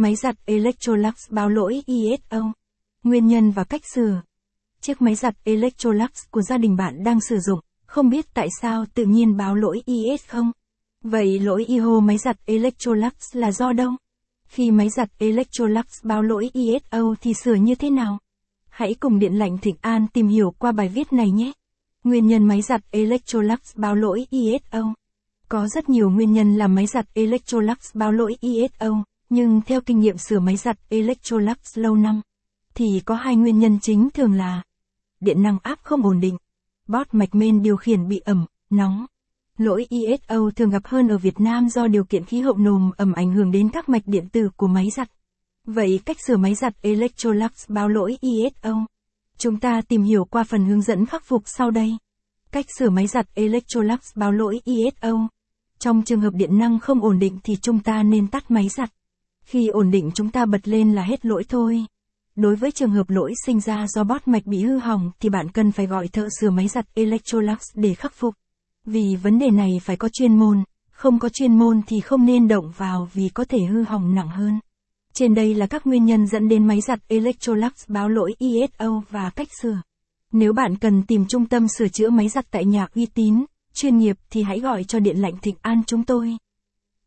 Máy giặt Electrolux báo lỗi ISO. Nguyên nhân và cách sửa. Chiếc máy giặt Electrolux của gia đình bạn đang sử dụng, không biết tại sao tự nhiên báo lỗi IS không? Vậy lỗi IO máy giặt Electrolux là do đâu? Khi máy giặt Electrolux báo lỗi ISO thì sửa như thế nào? Hãy cùng Điện lạnh Thịnh An tìm hiểu qua bài viết này nhé. Nguyên nhân máy giặt Electrolux báo lỗi ISO. Có rất nhiều nguyên nhân làm máy giặt Electrolux báo lỗi ISO, nhưng theo kinh nghiệm sửa máy giặt Electrolux lâu năm, thì có hai nguyên nhân chính thường là điện năng áp không ổn định, bót mạch main điều khiển bị ẩm, nóng. Lỗi ISO thường gặp hơn ở Việt Nam do điều kiện khí hậu nồm ẩm ảnh hưởng đến các mạch điện tử của máy giặt. Vậy cách sửa máy giặt Electrolux báo lỗi ISO? Chúng ta tìm hiểu qua phần hướng dẫn khắc phục sau đây. Cách sửa máy giặt Electrolux báo lỗi ISO. Trong trường hợp điện năng không ổn định thì chúng ta nên tắt máy giặt. Khi ổn định chúng ta bật lên là hết lỗi thôi. Đối với trường hợp lỗi sinh ra do bót mạch bị hư hỏng thì bạn cần phải gọi thợ sửa máy giặt Electrolux để khắc phục. Vì vấn đề này phải có chuyên môn, không có chuyên môn thì không nên động vào vì có thể hư hỏng nặng hơn. Trên đây là các nguyên nhân dẫn đến máy giặt Electrolux báo lỗi ISO và cách sửa. Nếu bạn cần tìm trung tâm sửa chữa máy giặt tại nhà uy tín, chuyên nghiệp thì hãy gọi cho Điện lạnh Thịnh An chúng tôi.